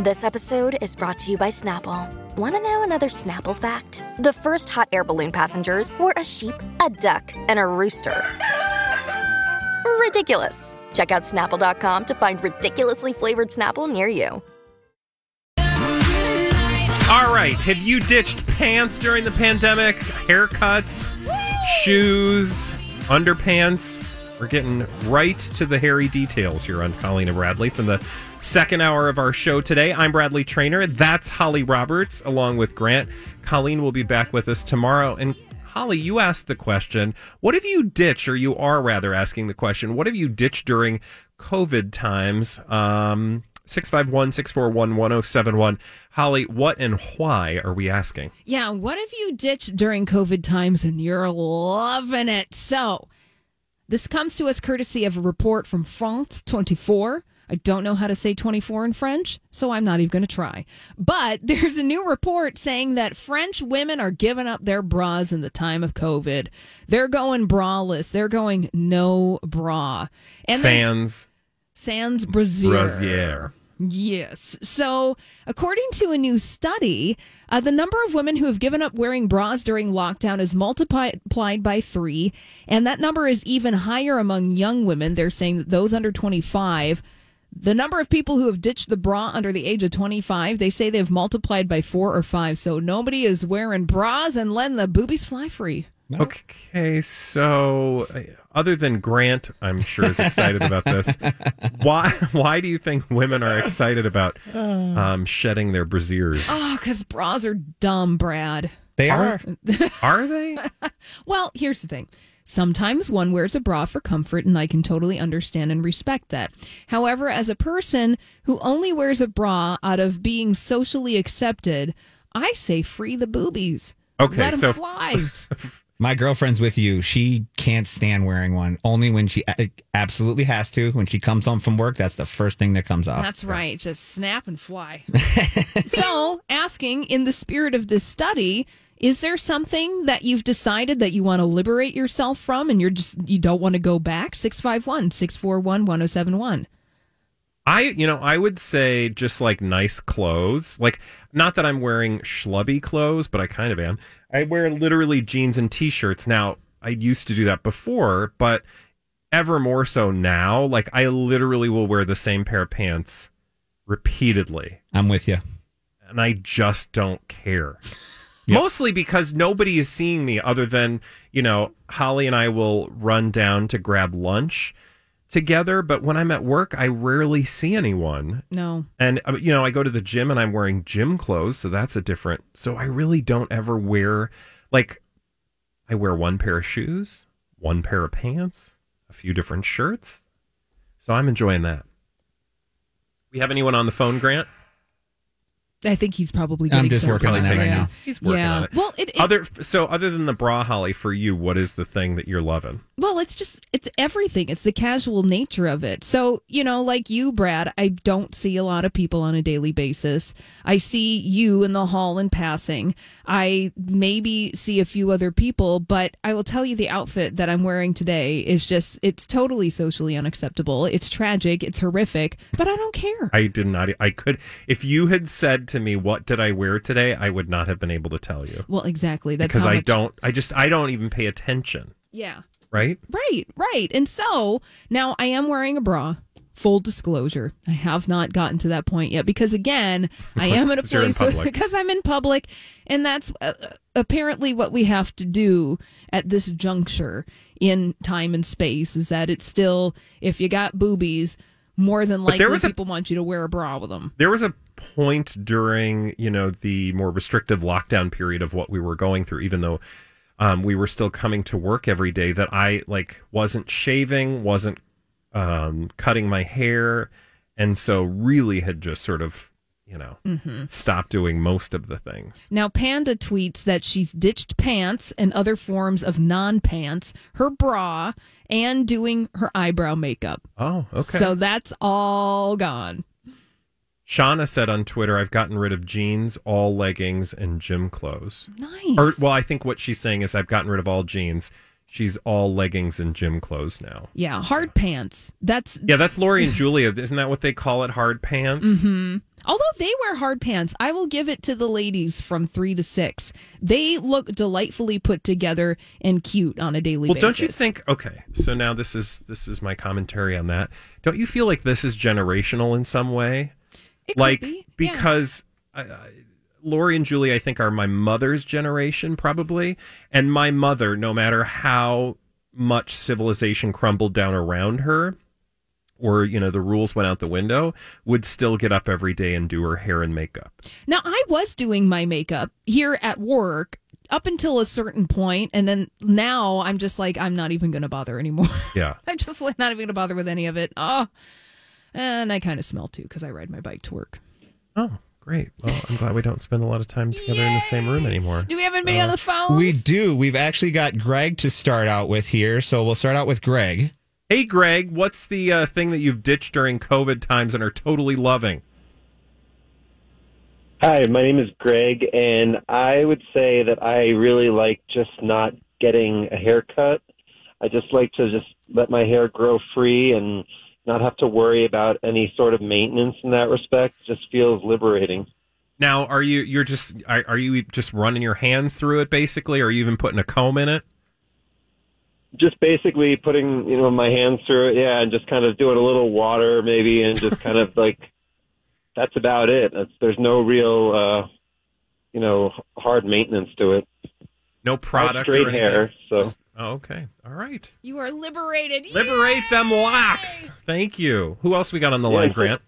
This episode is brought to you by Snapple. Want to know another Snapple fact? The first hot air balloon passengers were a sheep, a duck, and a rooster. Ridiculous. Check out snapple.com to find ridiculously flavored Snapple near you. All right. Have you ditched pants during the pandemic? Haircuts, shoes, underpants? We're getting right to the hairy details here on Colleen and Bradley from the second hour of our show today. I'm Bradley Traynor. That's Holly Roberts along with Grant. Colleen will be back with us tomorrow. And Holly, you asked the question what have you ditched, or you are rather asking the question, what have you ditched during COVID times? Um, 651 641 1071. Holly, what and why are we asking? Yeah, what have you ditched during COVID times and you're loving it? So, this comes to us courtesy of a report from France 24. I don't know how to say 24 in French, so I'm not even going to try. But there's a new report saying that French women are giving up their bras in the time of COVID. They're going braless. They're going no bra. And Sans. Sans brassiere. Brassiere. Yes. So, according to a new study, uh, the number of women who have given up wearing bras during lockdown is multiplied by three. And that number is even higher among young women. They're saying that those under 25, the number of people who have ditched the bra under the age of 25, they say they've multiplied by four or five. So, nobody is wearing bras and letting the boobies fly free. Okay, so uh, other than Grant, I'm sure is excited about this. Why? Why do you think women are excited about um, shedding their brassieres? Oh, because bras are dumb, Brad. They are. Are they? well, here's the thing. Sometimes one wears a bra for comfort, and I can totally understand and respect that. However, as a person who only wears a bra out of being socially accepted, I say free the boobies. Okay, Let 'em so fly. My girlfriend's with you. She can't stand wearing one. Only when she absolutely has to. When she comes home from work, that's the first thing that comes off. That's right. Just snap and fly. so, asking in the spirit of this study, is there something that you've decided that you want to liberate yourself from and you're just you don't want to go back? 651 641 1071. I, you know, I would say just like nice clothes. Like, not that I'm wearing schlubby clothes, but I kind of am. I wear literally jeans and t-shirts now. I used to do that before, but ever more so now. Like, I literally will wear the same pair of pants repeatedly, I'm with you. and I just don't care. Mostly because nobody is seeing me other than, you know, Holly and I will run down to grab lunch together. But when I'm at work, I rarely see anyone. No. And uh, you know, I go to the gym and I'm wearing gym clothes, so that's a different. So I really don't ever wear like I wear one pair of shoes, one pair of pants, a few different shirts. So I'm enjoying that. We have anyone on the phone, Grant? I think he's probably I'm getting just working on taking- right now. He's working yeah. on it. Well, it, it Other so other than the bra, Holly, for you, what is the thing that you're loving? Well, it's just it's everything. It's the casual nature of it. So, you know, like you, Brad, I don't see a lot of people on a daily basis. I see you in the hall in passing. I maybe see a few other people, but I will tell you the outfit that I'm wearing today is just it's totally socially unacceptable. It's tragic, it's horrific, but I don't care. I did not. I could. If you had said to me, "What did I wear today?" I would not have been able to tell you well, exactly. That's because I much- don't. I just. I don't even pay attention. Yeah. Right. Right, right. And so now I am wearing a bra. Full disclosure, I have not gotten to that point yet because again, I am in a you're in place because I'm in public, and that's uh, apparently what we have to do at this juncture in time and space. Is that it's still if you got boobies, more than likely a- people want you to wear a bra with them. There was a point during, you know, the more restrictive lockdown period of what we were going through, even though um, we were still coming to work every day, that I like wasn't shaving, wasn't um, cutting my hair, and so really had just sort of you know stopped doing most of the things. Now, Panda tweets that she's ditched pants and other forms of non pants, her bra, and doing her eyebrow makeup. Oh, okay. So that's all gone. Shauna said on Twitter, "I've gotten rid of jeans, all leggings, and gym clothes." Nice. Or, well, I think what she's saying is, I've gotten rid of all jeans. She's all leggings and gym clothes now. yeah, hard pants. That's Yeah, that's Lori and Julia. Isn't that what they call it? Hard pants. Mm-hmm. Although they wear hard pants, I will give it to the ladies from three to six. They look delightfully put together and cute on a daily basis. Well, basis. don't you think? Okay, so now this is this is my commentary on that. Don't you feel like this is generational in some way? It could like be. Yeah. because I, I, Lori and Julie, I think, are my mother's generation probably, and my mother, no matter how much civilization crumbled down around her, or you know the rules went out the window, would still get up every day and do her hair and makeup. Now, I was doing my makeup here at work up until a certain point, and then now I'm just like, I'm not even going to bother anymore. Yeah. I'm just like, not even going to bother with any of it. Oh, and I kind of smell too because I ride my bike to work. Oh, great. Well, I'm glad we don't spend a lot of time together in the same room anymore. Do we have anybody uh, on the phone? We do. We've actually got Greg to start out with here. So we'll start out with Greg. Hey, Greg, what's the uh, thing that you've ditched during COVID times and are totally loving? Hi, my name is Greg, and I would say that I really like just not getting a haircut. I just like to just let my hair grow free and not have to worry about any sort of maintenance in that respect. Just feels liberating. Now, are you you're just are, are you just running your hands through it basically? Or are you even putting a comb in it? Just basically putting, you know, my hands through it, yeah, and just kind of doing a little water maybe, and just kind of like that's about it. It's, there's no real, uh, you know, hard maintenance to it. No product straight or hair, so. Oh, okay. All right. You are liberated. Liberate them locks. Thank you. Who else we got on the line, Grant?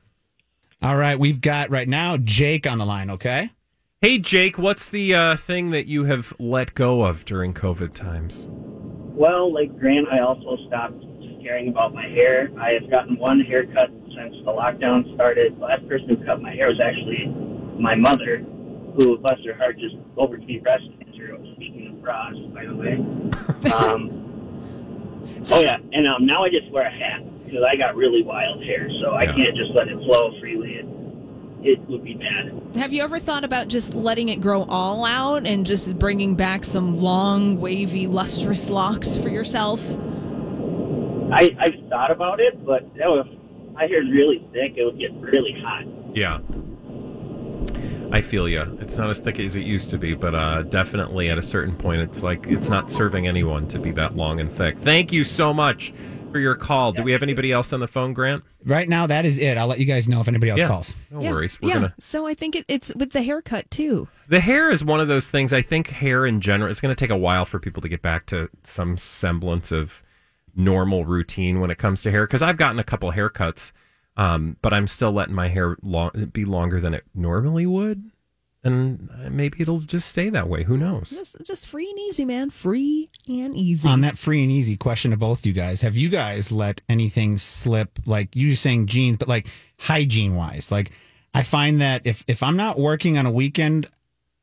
All right. We've got right now Jake on the line. Okay. Hey, Jake, what's the uh, thing that you have let go of during COVID times? Well, like Grant, I also stopped caring about my hair. I have gotten one haircut since the lockdown started. The last person who cut my hair was actually my mother, who, bless her heart, just overcame breast cancer. Speaking of bras, by the way. Um, oh yeah, and um, now I just wear a hat because I got really wild hair, so I Yeah. can't just let it flow freely. It, it would be bad. Have you ever thought about just letting it grow all out and just bringing back some long, wavy, lustrous locks for yourself? I, I've thought about it, but you know, if my hair's really thick, it would get really hot. Yeah. I feel you. It's not as thick as it used to be, but uh, definitely at a certain point, it's like it's not serving anyone to be that long and thick. Thank you so much for your call. Do we have anybody else on the phone, Grant? Right now, that is it. I'll let you guys know if anybody else calls. No yeah. worries. We're yeah. gonna. So I think it, it's with the haircut too. The hair is one of those things. I think hair in general. It's going to take a while for people to get back to some semblance of normal routine when it comes to hair. Because I've gotten a couple haircuts, um, but I'm still letting my hair long, be longer than it normally would, and uh, maybe it'll just stay that way. Who knows? Just, just free and easy, man. Free and easy. On that free and easy question to both you guys, have you guys let anything slip? Like you saying jeans, but like hygiene wise, like I find that if if I'm not working on a weekend,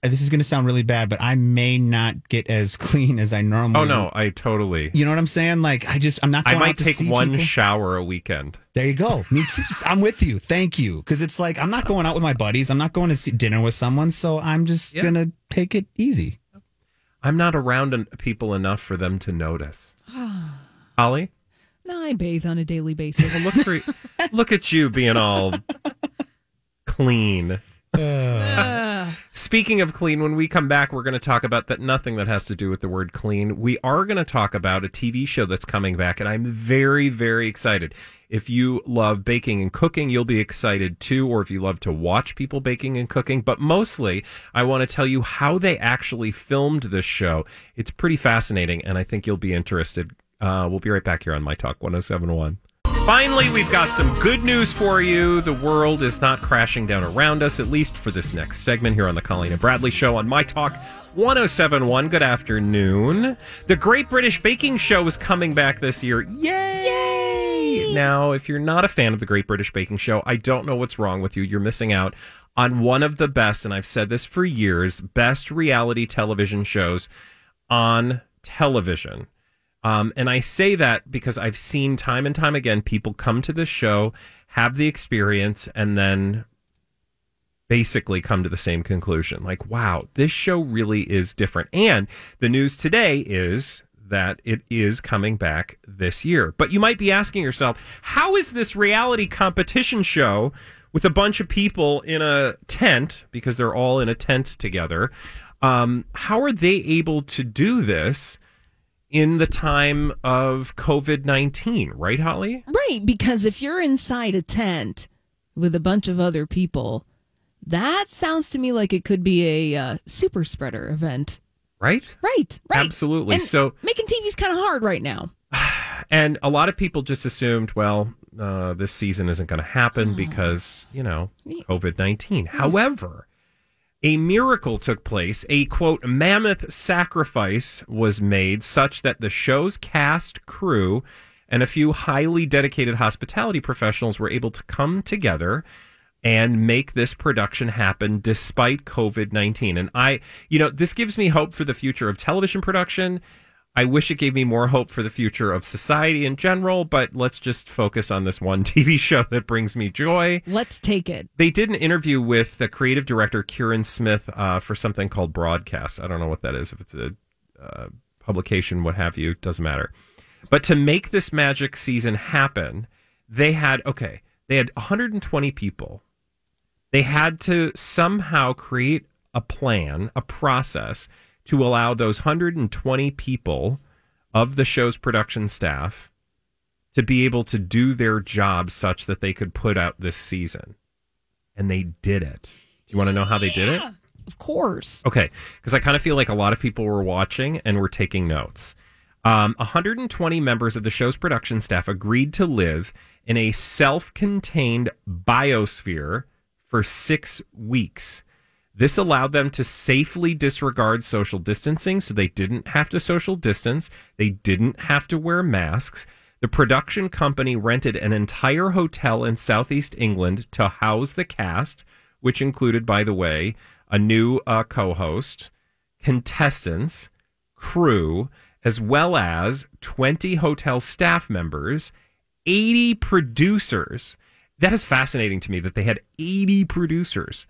Uh, this is going to sound really bad, but I may not get as clean as I normally. Oh no, I totally. You know what I'm saying? Like I just I'm not. I Going might out to take see one people. shower a weekend. There you go. Me too. I'm with you. Thank you. Because it's like I'm not going out with my buddies. I'm not going to see dinner with someone. So I'm just Yeah. gonna take it easy. I'm not around people enough for them to notice. Holly, no, I bathe on a daily basis. well, look for look at you being all clean. Speaking of clean, when we come back, we're going to talk about that nothing that has to do with the word clean. We are going to talk about a TV show that's coming back, and I'm very, very excited. If you love baking and cooking, you'll be excited too, or if you love to watch people baking and cooking. But mostly, I want to tell you how they actually filmed this show. It's pretty fascinating, and I think you'll be interested. Uh, we'll be right back here on My Talk 1071. Finally, we've got some good news for you. The world is not crashing down around us, at least for this next segment here on the Colleen and Bradley Show on My Talk 1071. Good afternoon. The Great British Baking Show is coming back this year. Yay! now. If you're not a fan of the Great British Baking Show, I don't know what's wrong with you. You're missing out on one of the best, and I've said this for years, best reality television shows on television. Um, and I say that because I've seen time and time again people come to this show, have the experience, and then basically come to the same conclusion. Like, wow, this show really is different. And the news today is that it is coming back this year. But you might be asking yourself, how is this reality competition show with a bunch of people in a tent, because they're all in a tent together, um, how are they able to do this? In the time of COVID 19, right, Holly? Right. Because if you're inside a tent with a bunch of other people, that sounds to me like it could be a uh, super spreader event. Right? Right. Right. Absolutely. And so making TV's kind of hard right now. And a lot of people just assumed, well, uh, this season isn't going to happen because, you know, COVID 19. However, a miracle took place. A quote, mammoth sacrifice was made such that the show's cast, crew, and a few highly dedicated hospitality professionals were able to come together and make this production happen despite COVID 19. And I, you know, this gives me hope for the future of television production. I wish it gave me more hope for the future of society in general, but let's just focus on this one TV show that brings me joy. Let's take it. They did an interview with the creative director, Kieran Smith, uh, for something called Broadcast. I don't know what that is, if it's a uh, publication, what have you, doesn't matter. But to make this magic season happen, they had, okay, they had 120 people. They had to somehow create a plan, a process to allow those 120 people of the show's production staff to be able to do their job such that they could put out this season. And they did it. Do You want to know how they did it? Of course. Okay, because I kind of feel like a lot of people were watching and were taking notes. Um, 120 members of the show's production staff agreed to live in a self contained biosphere for six weeks. This allowed them to safely disregard social distancing, so they didn't have to social distance. They didn't have to wear masks. The production company rented an entire hotel in southeast England to house the cast, which included, by the way, a new uh, co host, contestants, crew, as well as 20 hotel staff members, 80 producers. That is fascinating to me that they had 80 producers.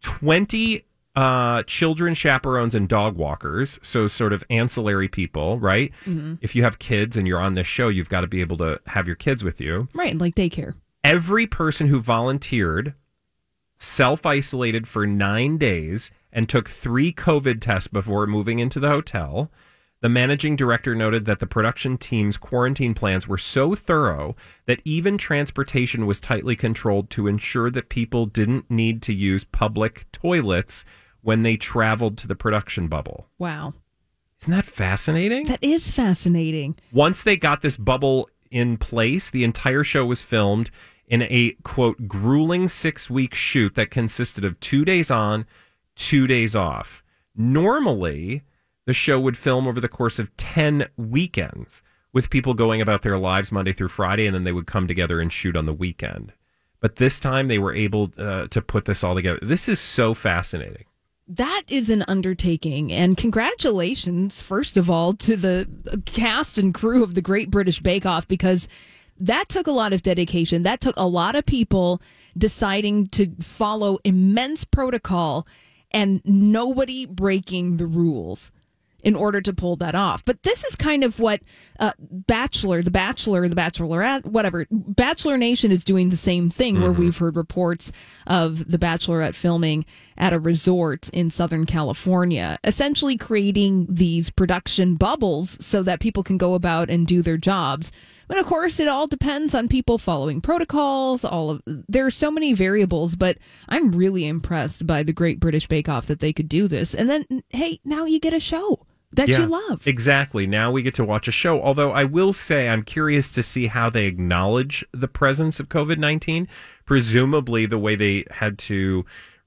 20 uh, children chaperones and dog walkers, so sort of ancillary people, right? If you have kids and you're on this show, you've got to be able to have your kids with you. Right. Like daycare. Every person who volunteered self isolated for nine days and took three COVID tests before moving into the hotel. The managing director noted that the production team's quarantine plans were so thorough that even transportation was tightly controlled to ensure that people didn't need to use public toilets when they traveled to the production bubble. Wow. Isn't that fascinating? That is fascinating. Once they got this bubble in place, the entire show was filmed in a quote grueling six week shoot that consisted of two days on, two days off. Normally, the show would film over the course of 10 weekends with people going about their lives Monday through Friday, and then they would come together and shoot on the weekend. But this time they were able uh, to put this all together. This is so fascinating. That is an undertaking. And congratulations, first of all, to the cast and crew of the Great British Bake Off because that took a lot of dedication. That took a lot of people deciding to follow immense protocol and nobody breaking the rules in order to pull that off. But this is kind of what uh, Bachelor, the Bachelor, the Bachelorette, whatever, Bachelor Nation is doing the same thing where we've heard reports of the Bachelorette filming at a resort in Southern California, essentially creating these production bubbles so that people can go about and do their jobs. But of course, it all depends on people following protocols. All of there are so many variables, but I'm really impressed by the Great British Bake Off that they could do this. And then, hey, now you get a show that you love. Exactly. Now we get to watch a show. Although I will say I'm curious to see how they acknowledge the presence of COVID 19. Presumably, the way they had to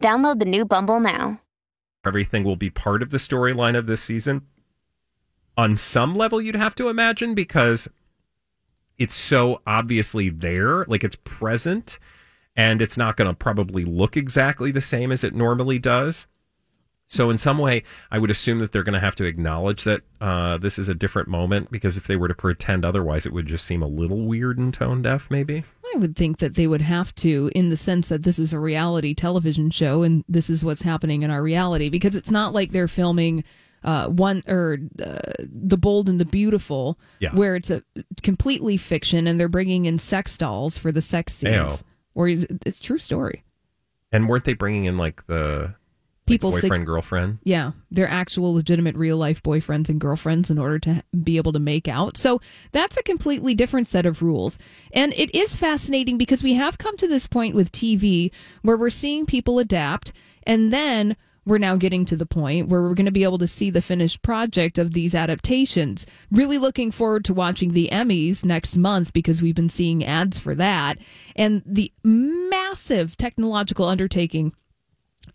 Download the new Bumble now. Everything will be part of the storyline of this season. On some level, you'd have to imagine because it's so obviously there, like it's present, and it's not going to probably look exactly the same as it normally does. So, in some way, I would assume that they're going to have to acknowledge that uh, this is a different moment because if they were to pretend otherwise, it would just seem a little weird and tone deaf, maybe. I would think that they would have to, in the sense that this is a reality television show and this is what's happening in our reality, because it's not like they're filming uh, one or uh, the bold and the beautiful, Yeah. where it's a completely fiction and they're bringing in sex dolls for the sex scenes, or it's true story. And weren't they bringing in like the People say- boyfriend, girlfriend? Yeah, they're actual legitimate real life boyfriends and girlfriends in order to be able to make out. So that's a completely different set of rules. And it is fascinating because we have come to this point with TV where we're seeing people adapt and then we're now getting to the point where we're going to be able to see the finished project of these adaptations. Really looking forward to watching the Emmys next month because we've been seeing ads for that and the massive technological undertaking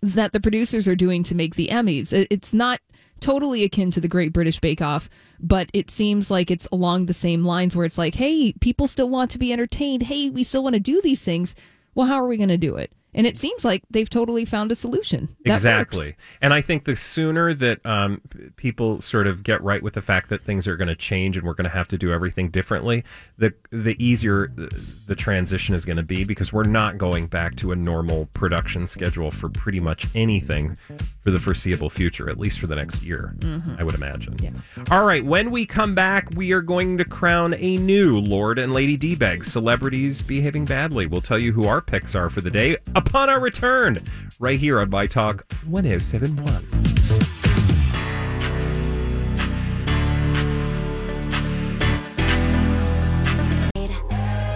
that the producers are doing to make the Emmys. It's not totally akin to the Great British Bake Off, but it seems like it's along the same lines where it's like, hey, people still want to be entertained. Hey, we still want to do these things. Well, how are we going to do it? And it seems like they've totally found a solution. That exactly. works. And I think the sooner that um, people sort of get right with the fact that things are going to change and we're going to have to do everything differently, the the easier the, the transition is going to be because we're not going back to a normal production schedule for pretty much anything for the foreseeable future, at least for the next year, Mhm. I would imagine. All right, when we come back, we are going to crown a new Lord and Lady D-Bag, celebrities behaving badly. We'll tell you who our picks are for the day upon our return, right here on My Talk 1071.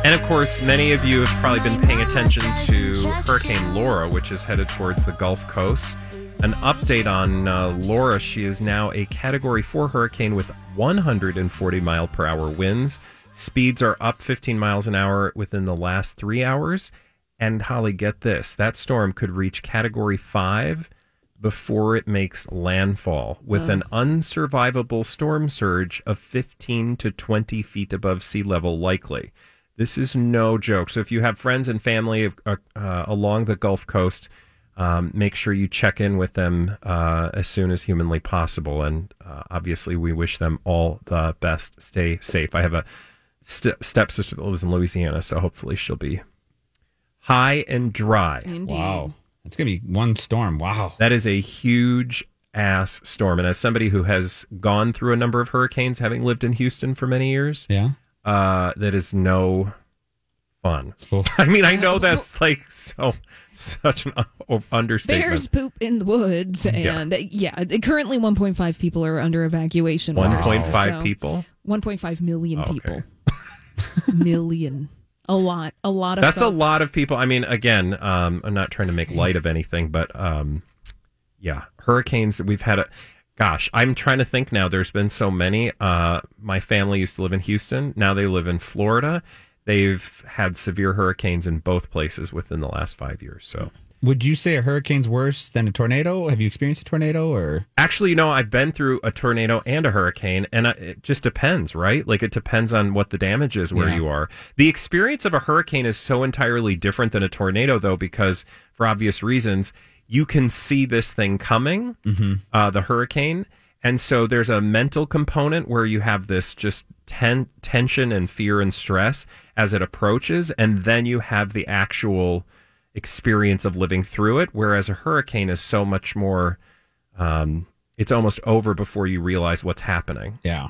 And of course, many of you have probably been paying attention to Hurricane Laura, which is headed towards the Gulf Coast. An update on uh, Laura. She is now a Category 4 hurricane with 140 mile per hour winds. Speeds are up 15 miles an hour within the last three hours. And Holly, get this that storm could reach Category 5 before it makes landfall with an unsurvivable storm surge of 15 to 20 feet above sea level likely. This is no joke. So if you have friends and family of, uh, uh, along the Gulf Coast, um, make sure you check in with them uh, as soon as humanly possible. And uh, obviously, we wish them all the best. Stay safe. I have a st- stepsister that lives in Louisiana, so hopefully she'll be high and dry. Wow. That's going to be one storm. Wow. That is a huge ass storm. And as somebody who has gone through a number of hurricanes, having lived in Houston for many years, yeah, uh, that is no fun. I mean, I know that's like so such an u- understatement. Bears poop in the woods, and uh, yeah, currently 1.5 people are under evacuation. orders, 1.5 so- people? 1.5 million Okay. people. million, a lot, a lot of. That's a lot of people. I mean, again, um, I'm not trying to make light of anything, but um, yeah, hurricanes. We've had a. Gosh, I'm trying to think now. There's been so many. Uh, my family used to live in Houston. Now they live in Florida. They've had severe hurricanes in both places within the last five years. So Would you say a hurricane's worse than a tornado? Have you experienced a tornado or? Actually, you know, I've been through a tornado and a hurricane, and I- it just depends, right? Like, it depends on what the damage is where Yeah. you are. The experience of a hurricane is so entirely different than a tornado, though, because for obvious reasons, you can see this thing coming, Mm-hmm. uh, the hurricane, And so there's a mental component where you have this just ten- tension and fear and stress as it approaches. And then you have the actual experience of living through it. Whereas a hurricane is so much more, um, it's almost over before you realize what's happening. Yeah.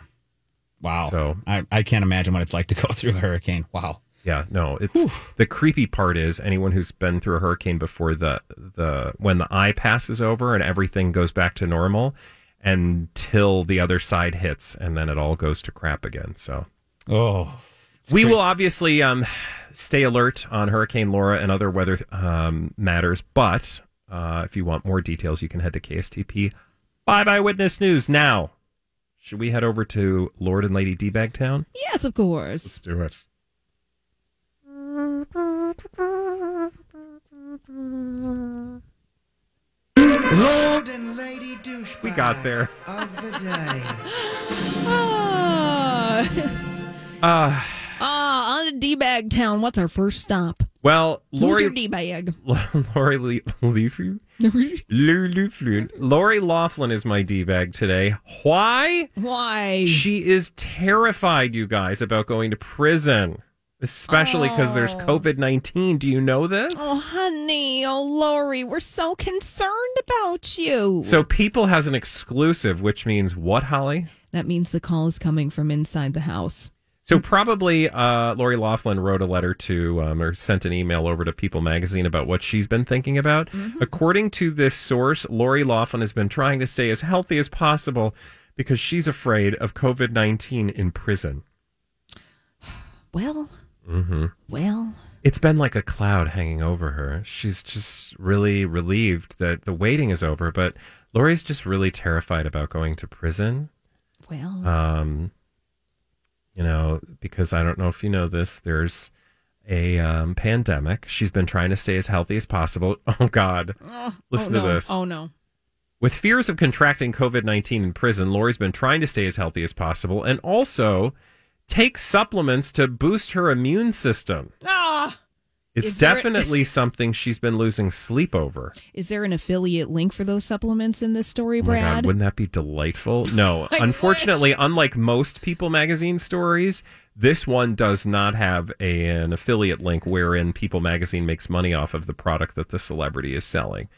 Wow. So I, I can't imagine what it's like to go through a hurricane. Wow. Yeah, no, it's the creepy part is anyone who's been through a hurricane before the the when the eye passes over and everything goes back to normal until the other side hits and then it all goes to crap again. So Oh. we will obviously um, stay alert on Hurricane Laura and other weather um, matters, but uh, if you want more details, you can head to KSTP 5 Eyewitness News now. Should we head over to Lord and Lady D Bag Town? Yes, of course. Let's do it. Lord and Lady Douchebag We got there. of the day. Ah, Uh, on to D-Bag Town. What's our first stop? well, Who's Lori, your D-Bag? Lori Le- Leafy? Lori Loughlin is my D bag today. Why? Why? She is terrified, you guys, about going to prison, especially because there's oh. COVID 19. Do you know this? Oh, honey. Oh, Lori, we're so concerned about you. So, People has an exclusive, which means what, Holly? that means the call is coming from inside the house. So, probably uh, Lori Loughlin wrote a letter to um, or sent an email over to People magazine about what she's been thinking about. According to this source, Lori Loughlin has been trying to stay as healthy as possible because she's afraid of COVID 19 in prison. Well, hmm well, It's been like a cloud hanging over her. She's just really relieved that the waiting is over, but Lori's just really terrified about going to prison. well. Um, you know, because I don't know if you know this, there's a um, pandemic. She's been trying to stay as healthy as possible. Oh, God. Listen oh, to no. this. Oh, no. With fears of contracting COVID 19 in prison, Lori's been trying to stay as healthy as possible and also take supplements to boost her immune system. Ah! It's Is definitely something she's been losing sleep over. Is there an affiliate link for those supplements in this story, Oh Brad? God, wouldn't that be delightful? No, unfortunately, wish. unlike most People Magazine stories, this one does not have a, an affiliate link wherein People Magazine makes money off of the product that the celebrity is selling.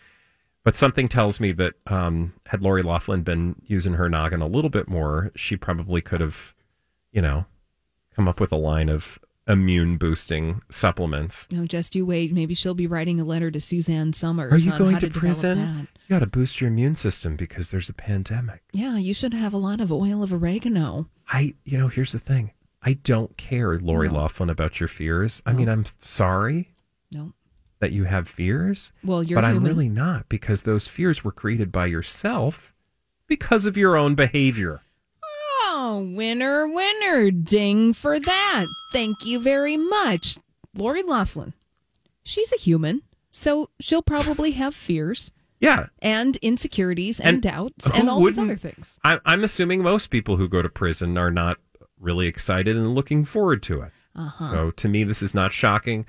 But something tells me that um, had Lori Loughlin been using her noggin a little bit more, she probably could have, you know, come up with a line of immune boosting supplements. no, just you wait. Maybe she'll be writing a letter to Suzanne Somers. Are you on going how to develop prison? You got to boost your immune system because there's a pandemic. Yeah, you should have a lot of oil of oregano. I, you know, here's the thing. I don't care, Lori No. Loughlin, about your fears. I mean, I'm sorry No. that you have fears, Well, you're but I'm really not because those fears were created by yourself because of your own behavior. Oh, winner, winner. Ding for that. Thank you very much. Lori Loughlin. She's a human, so she'll probably have fears Yeah. and insecurities and, And doubts and all these other things. I, I'm assuming most people who go to prison are not really excited and looking forward to it. Uh-huh. So to me, this is not shocking.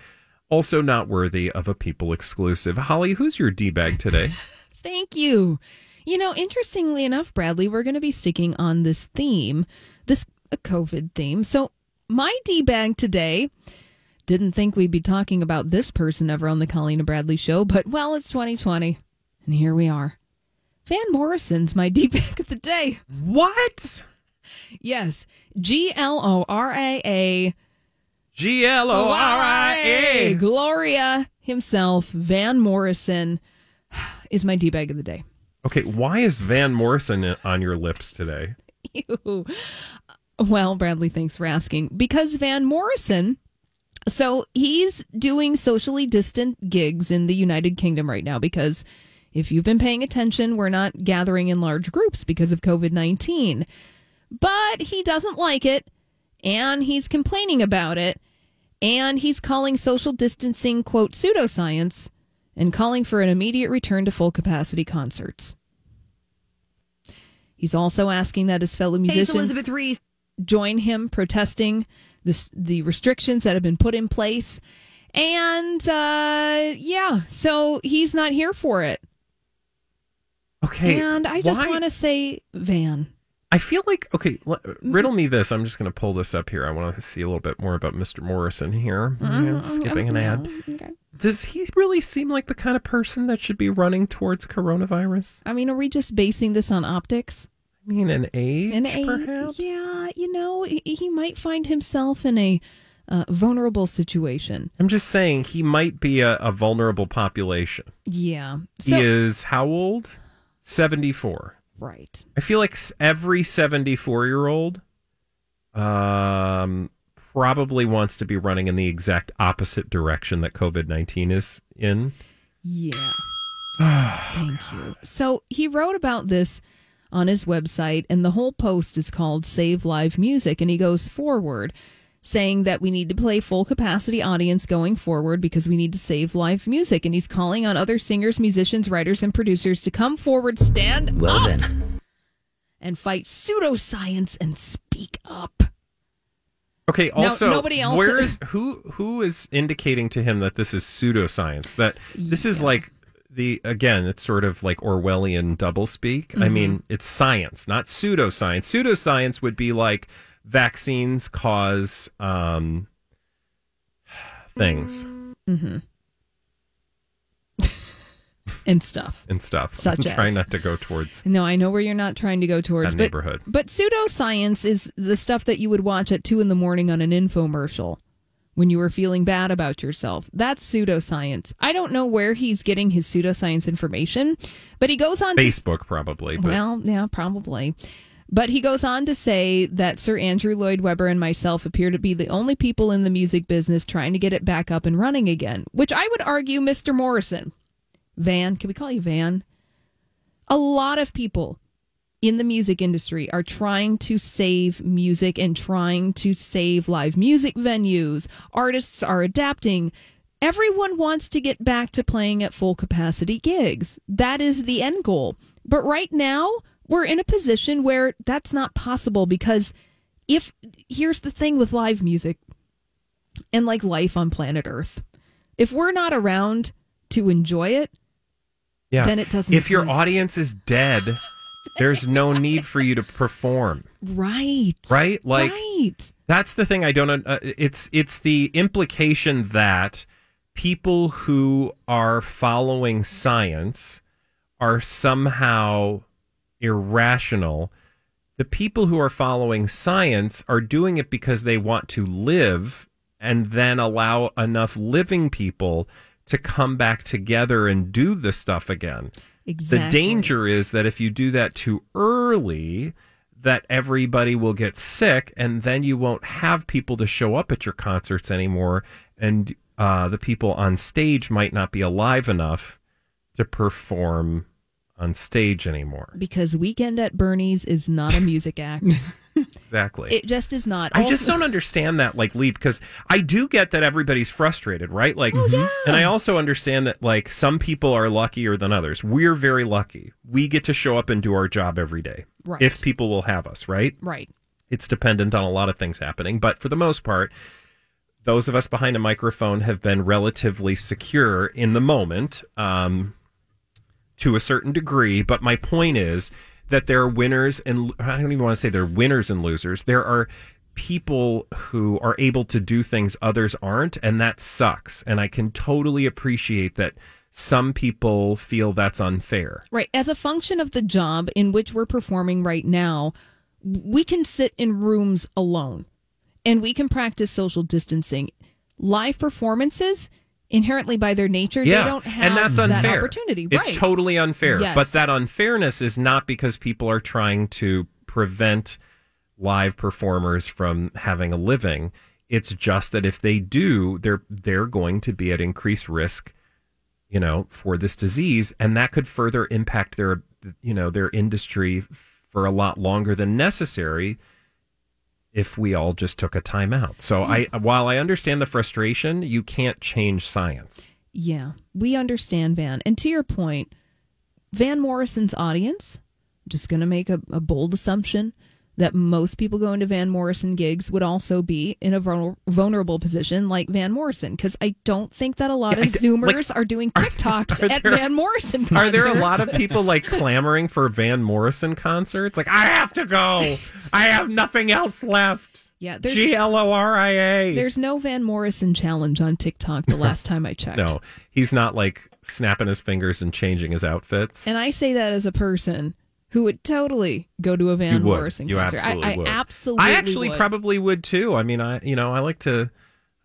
Also, not worthy of a people exclusive. Holly, who's your D bag today? Thank you. You know, interestingly enough, Bradley, we're going to be sticking on this theme, this uh, COVID theme. So, my D bag today didn't think we'd be talking about this person ever on the Colleen and Bradley show, but well, it's 2020, and here we are. Van Morrison's my D bag of the day. what? Yes, G L O R A A G L O R I A. Gloria himself, Van Morrison, is my D bag of the day. Okay, why is Van Morrison on your lips today? you. Well, Bradley, thanks for asking. Because Van Morrison, so he's doing socially distant gigs in the United Kingdom right now because if you've been paying attention, we're not gathering in large groups because of COVID 19. But he doesn't like it and he's complaining about it and he's calling social distancing, quote, pseudoscience and calling for an immediate return to full capacity concerts. He's also asking that his fellow musicians Elizabeth Reese. join him protesting this, the restrictions that have been put in place. And uh, yeah, so he's not here for it. Okay. And I just want to say, Van. I feel like okay. l- Riddle me this. I'm just going to pull this up here. I want to see a little bit more about Mr. Morrison here. Yeah, skipping an ad. Does he really seem like the kind of person that should be running towards coronavirus? I mean, are we just basing this on optics? I mean, an age, an a, perhaps. yeah, you know, he, he might find himself in a uh, vulnerable situation. I'm just saying he might be a, a vulnerable population. Yeah. So, he is how old? 74. Right. I feel like every 74 year old um, probably wants to be running in the exact opposite direction that COVID 19 is in. Yeah. Thank you. So he wrote about this on his website, and the whole post is called Save Live Music. And he goes forward saying that we need to play full capacity audience going forward because we need to save live music. And he's calling on other singers, musicians, writers, and producers to come forward, stand Well up, then. and fight pseudoscience and speak up. Okay. Now, Also, nobody else- where is who who is indicating to him that this is pseudoscience? That this is like the again, it's sort of like Orwellian doublespeak. Mm-hmm. I mean, it's science, not pseudoscience. Pseudoscience would be like vaccines cause um, things And stuff. and stuff. Such I'm as- trying not to go towards No, I know where you're not trying to go towards, that but neighborhood. But pseudoscience is the stuff that you would watch at two in the morning on an infomercial when you were feeling bad about yourself. That's pseudoscience. I don't know where he's getting his pseudoscience information, but he goes on to Facebook probably, but well, yeah, probably. But he goes on to say that Sir Andrew Lloyd Webber and myself appear to be the only people in the music business trying to get it back up and running again, which I would argue, Mr. Morrison, Van, can we call you Van? A lot of people in the music industry are trying to save music and trying to save live music venues. Artists are adapting. Everyone wants to get back to playing at full capacity gigs. That is the end goal. But right now, we're in a position where that's not possible because if here's the thing with live music and like life on planet Earth, if we're not around to enjoy it, yeah. then it doesn't If your audience is dead, there's no need for you to perform, right, right? Like right. That's the thing I don't. Uh, it's it's the implication that people who are following science are somehow irrational. The people who are following science are doing it because they want to live and then allow enough living people to come back together and do the stuff again. Exactly. The danger is that if you do that too early, that everybody will get sick, and then you won't have people to show up at your concerts anymore, and uh, the people on stage might not be alive enough to perform on stage anymore. because Weekend at Bernie's is not a music act. Exactly. it just is not. I just don't understand that like leap because I do get that everybody's frustrated, right? Like, Oh, yeah. and I also understand that like some people are luckier than others. We're very lucky. We get to show up and do our job every day. Right. If people will have us, right? Right. It's dependent on a lot of things happening, but for the most part, those of us behind a microphone have been relatively secure in the moment, um, to a certain degree. But my point is that there are winners and I don't even want to say they're winners and losers. There are people who are able to do things others aren't, and that sucks. And I can totally appreciate that some people feel that's unfair. Right. As a function of the job in which we're performing right now, we can sit in rooms alone and we can practice social distancing. Live performances, inherently by their nature, they don't have and that's that unfair. opportunity. It's right. totally unfair. Yes. But that unfairness is not because people are trying to prevent live performers from having a living. It's just that if they do, they're they're going to be at increased risk, you know, for this disease, and that could further impact their you know their industry for a lot longer than necessary if we all just took a time out. So I while I understand the frustration, you can't change science. Yeah, we understand Van. And to your point, Van Morrison's audience, just going to make a, a bold assumption, that most people going to Van Morrison gigs would also be in a vul- vulnerable position like Van Morrison because I don't think that a lot Yeah, of d- Zoomers like, are doing TikToks are at there- Van Morrison concerts. Are there a lot of people like clamoring for Van Morrison concerts? Like, I have to go. I have nothing else left. Yeah, there's G L O R I A. there's no Van Morrison challenge on TikTok. The last time I checked. No, he's not like snapping his fingers and changing his outfits. And I say that as a person who would totally go to a Van. Morrison concert. absolutely I, I would. absolutely I actually would. probably would too. I mean, I you know, I like to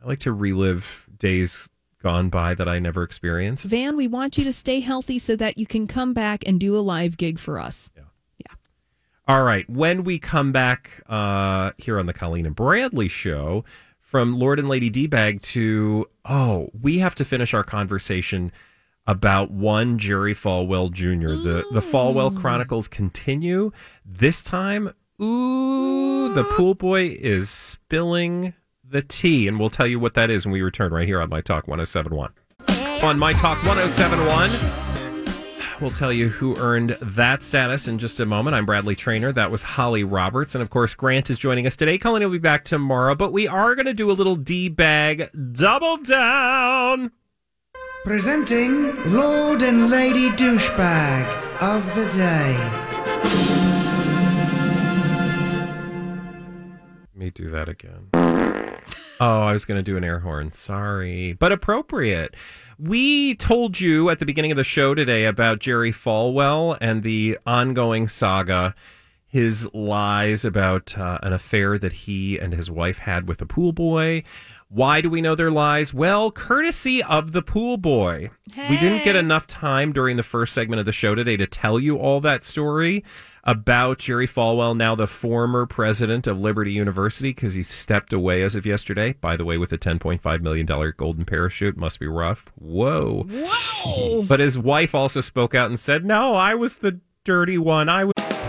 I like to relive days gone by that I never experienced. Van, we want you to stay healthy so that you can come back and do a live gig for us. Yeah. yeah. All right. When we come back uh, here on the Colleen and Bradley show, from Lord and Lady D bag to oh, we have to finish our conversation about one Jerry Falwell Jr. The the Falwell Chronicles continue. This time, ooh, the pool boy is spilling the tea, and we'll tell you what that is when we return right here on My Talk 1071. On My Talk 1071. We'll tell you who earned that status in just a moment. I'm Bradley Traynor. That was Holly Roberts. And of course, Grant is joining us today. Colleen will be back tomorrow, but we are going to do a little D bag double down. Presenting Lord and Lady Douchebag of the Day. Let me do that again. Oh, I was going to do an air horn. Sorry, but appropriate. We told you at the beginning of the show today about Jerry Falwell and the ongoing saga, his lies about uh, an affair that he and his wife had with a pool boy. Why do we know their lies? Well, courtesy of the pool boy. We didn't get enough time during the first segment of the show today to tell you all that story about Jerry Falwell, now the former president of Liberty University, because he stepped away as of yesterday. By the way, with a $10.5 million golden parachute. Must be rough. Whoa. Whoa. But his wife also spoke out and said, No, I was the dirty one. I was.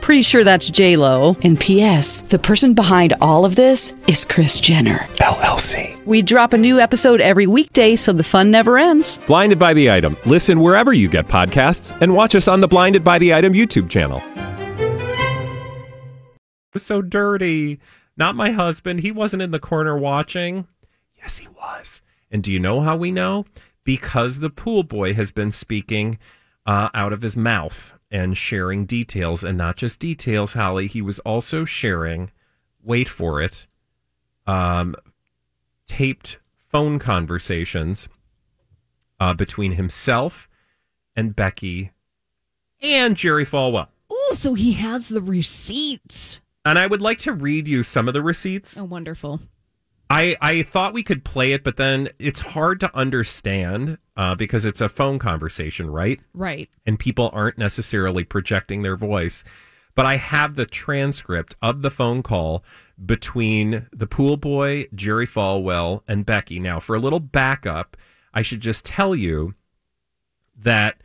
Pretty sure that's J Lo. And P.S. The person behind all of this is Kris Jenner LLC. We drop a new episode every weekday, so the fun never ends. Blinded by the item. Listen wherever you get podcasts, and watch us on the Blinded by the Item YouTube channel. So dirty. Not my husband. He wasn't in the corner watching. Yes, he was. And do you know how we know? Because the pool boy has been speaking uh, out of his mouth and sharing details, and not just details, Holly. He was also sharing, wait for it, um, taped phone conversations uh, between himself and Becky and Jerry Falwell. Oh, so he has the receipts. And I would like to read you some of the receipts. Oh, wonderful. I, I thought we could play it, but then it's hard to understand uh, because it's a phone conversation, right? Right. And people aren't necessarily projecting their voice. But I have the transcript of the phone call between the pool boy, Jerry Falwell, and Becky. Now, for a little backup, I should just tell you that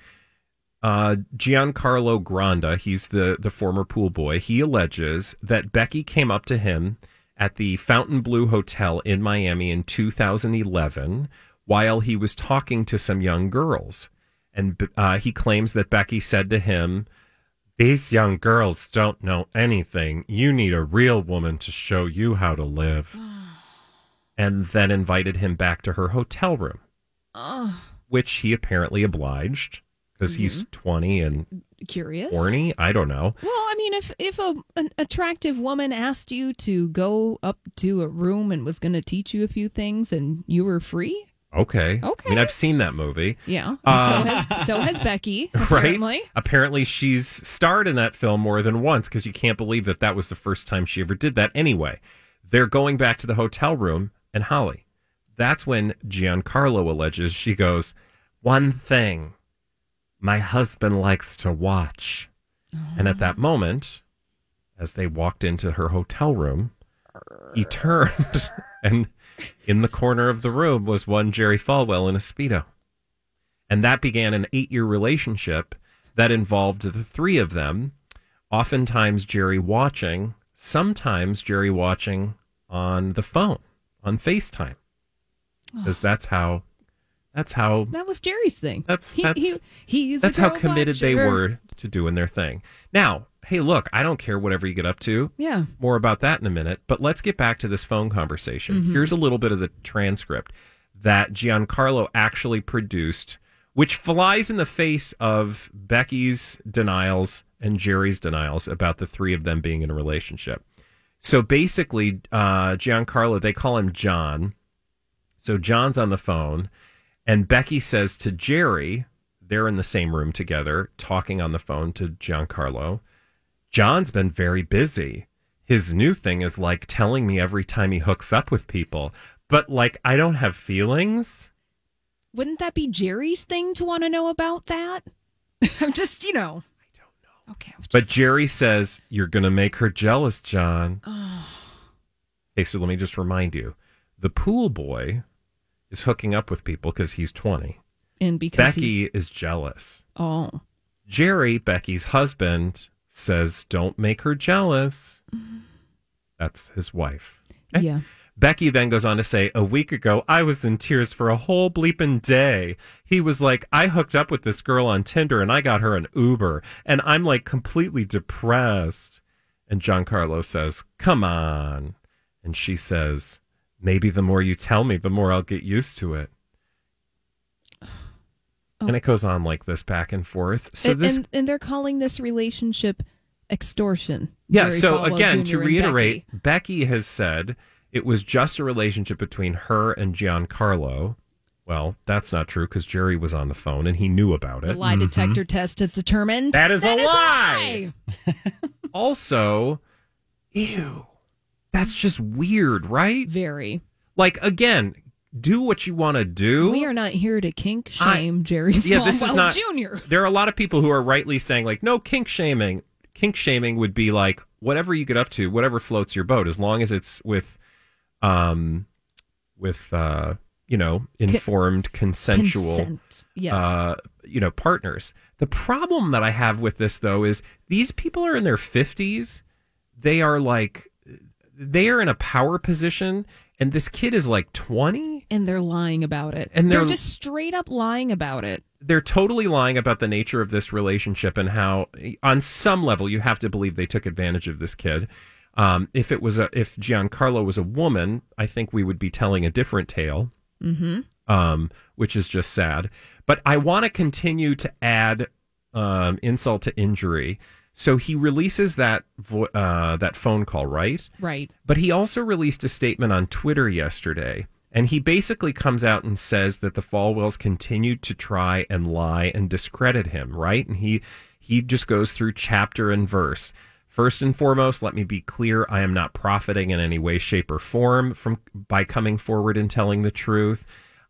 uh, Giancarlo Granda, he's the, the former pool boy, he alleges that Becky came up to him at the Fontainebleau Hotel in Miami in 2011 while he was talking to some young girls. And uh, he claims that Becky said to him, These young girls don't know anything. You need a real woman to show you how to live. and then invited him back to her hotel room, which he apparently obliged because he's 20 and curious. horny. I don't know. Well, I mean, if if a, an attractive woman asked you to go up to a room and was going to teach you a few things, and you were free, Okay. Okay. I mean, I've seen that movie. Yeah. Uh, so has so has Becky. Right. Apparently. Apparently, she's starred in that film more than once because you can't believe that that was the first time she ever did that. Anyway, they're going back to the hotel room, and Holly, that's when Giancarlo alleges she goes, One thing, my husband likes to watch. And at that moment, as they walked into her hotel room, he turned and in the corner of the room was one Jerry Falwell in a Speedo. And that began an eight year relationship that involved the three of them, oftentimes Jerry watching, sometimes Jerry watching on the phone, on FaceTime. Because that's how that's how That was Jerry's thing. That's he, that's he, he's that's how committed they were to doing their thing. Now, hey, look, I don't care whatever you get up to. Yeah. More about that in a minute, but let's get back to this phone conversation. Mhm. Here's a little bit of the transcript that Giancarlo actually produced, which flies in the face of Becky's denials and Jerry's denials about the three of them being in a relationship. So basically, uh, Giancarlo, they call him John. So John's on the phone, and Becky says to Jerry, they're in the same room together, talking on the phone to Giancarlo. John's been very busy. His new thing is like telling me every time he hooks up with people, but like I don't have feelings. Wouldn't that be Jerry's thing to want to know about that? I'm just, you know. I don't know. Okay. I was But just- Jerry says, You're going to make her jealous, John. Okay, so let me just remind you the pool boy is hooking up with people because he's 20. and because Becky he, is jealous. oh, Jerry, Becky's husband, says, Don't make her jealous. That's his wife. Okay? yeah. Becky then goes on to say, A week ago, I was in tears for a whole bleeping day. He was like, I hooked up with this girl on Tinder and I got her an Uber, and I'm like completely depressed. And Giancarlo says, Come on. And she says, Maybe the more you tell me, the more I'll get used to it. Oh. And it goes on like this back and forth. So and, this and, and they're calling this relationship extortion. Yeah. Jerry so Falwell again, Jr. to reiterate, Becky. Becky. has said it was just a relationship between her and Giancarlo. Well, that's not true because Jerry was on the phone and he knew about it. the it. lie mm-hmm. detector test has determined That is a That lie. Also, ew, that's just weird, right? Very. Like again, do what you want to do. We are not here to kink I- shame Jerry yeah, this is Falwell not. Jr. There are a lot of people who are rightly saying like, no kink shaming. Kink shaming would be like whatever you get up to, whatever floats your boat, as long as it's with, um, with uh, you know, informed, consensual, Consent. Yes. uh, you know, partners. The problem that I have with this though is these people are in their fifties. They are like, they are in a power position, and this kid is like twenty. and they're lying about it. And they're, they're- just straight up lying about it. they're totally lying about the nature of this relationship and how on some level you have to believe they took advantage of this kid um, if it was a if giancarlo was a woman i think we would be telling a different tale Mm-hmm. um, which is just sad but i want to continue to add um, insult to injury so he releases that vo- uh, that phone call right Right. but he also released a statement on Twitter yesterday, and he basically comes out and says that the Falwells continued to try and lie and discredit him, right? And he he just goes through chapter and verse. First and foremost, let me be clear, I am not profiting in any way, shape, or form from by coming forward and telling the truth.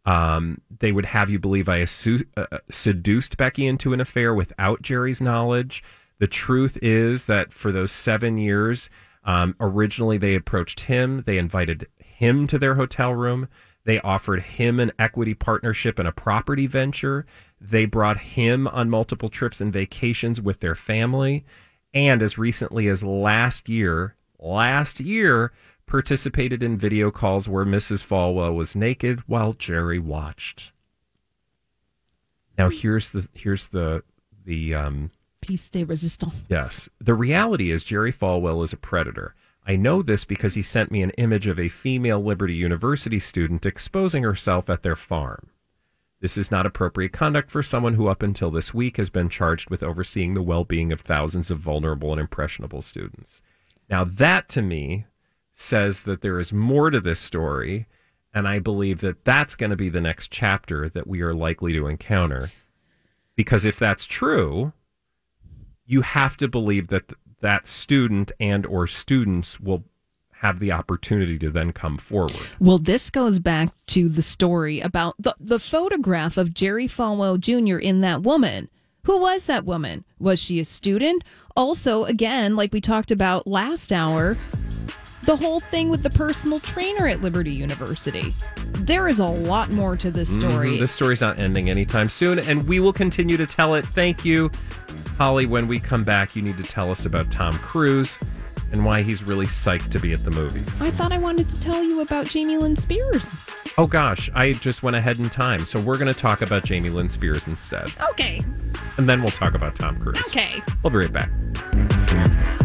Um, they would have you believe I assu- uh, seduced Becky into an affair without Jerry's knowledge. The truth is that for those seven years, um, originally they approached him, they invited him to their hotel room, they offered him an equity partnership in a property venture, they brought him on multiple trips and vacations with their family, and as recently as last year, last year, participated in video calls where Mrs. Falwell was naked while Jerry watched. Now here's the here's the the um Peace de resistance. Yes. The reality is Jerry Falwell is a predator. I know this because he sent me an image of a female Liberty University student exposing herself at their farm. This is not appropriate conduct for someone who, up until this week, has been charged with overseeing the well being of thousands of vulnerable and impressionable students. Now, that to me says that there is more to this story And I believe that that's going to be the next chapter that we are likely to encounter. Because if that's true, you have to believe that that student and or students will have the opportunity to then come forward. Well, this goes back to the story about the, the photograph of Jerry Falwell Jr. in that woman. Who was that woman? Was she a student? Also, again, like we talked about last hour, the whole thing with the personal trainer at Liberty University. There is a lot more to this story. Mm-hmm. This story's not ending anytime soon, and we will continue to tell it. Thank you, Holly. When we come back, you need to tell us about Tom Cruise and why he's really psyched to be at the movies. I thought I wanted to tell you about Jamie Lynn Spears. Oh gosh, I just went ahead in time. So we're going to talk about Jamie Lynn Spears instead. Okay. And then we'll talk about Tom Cruise. Okay. We'll be right back.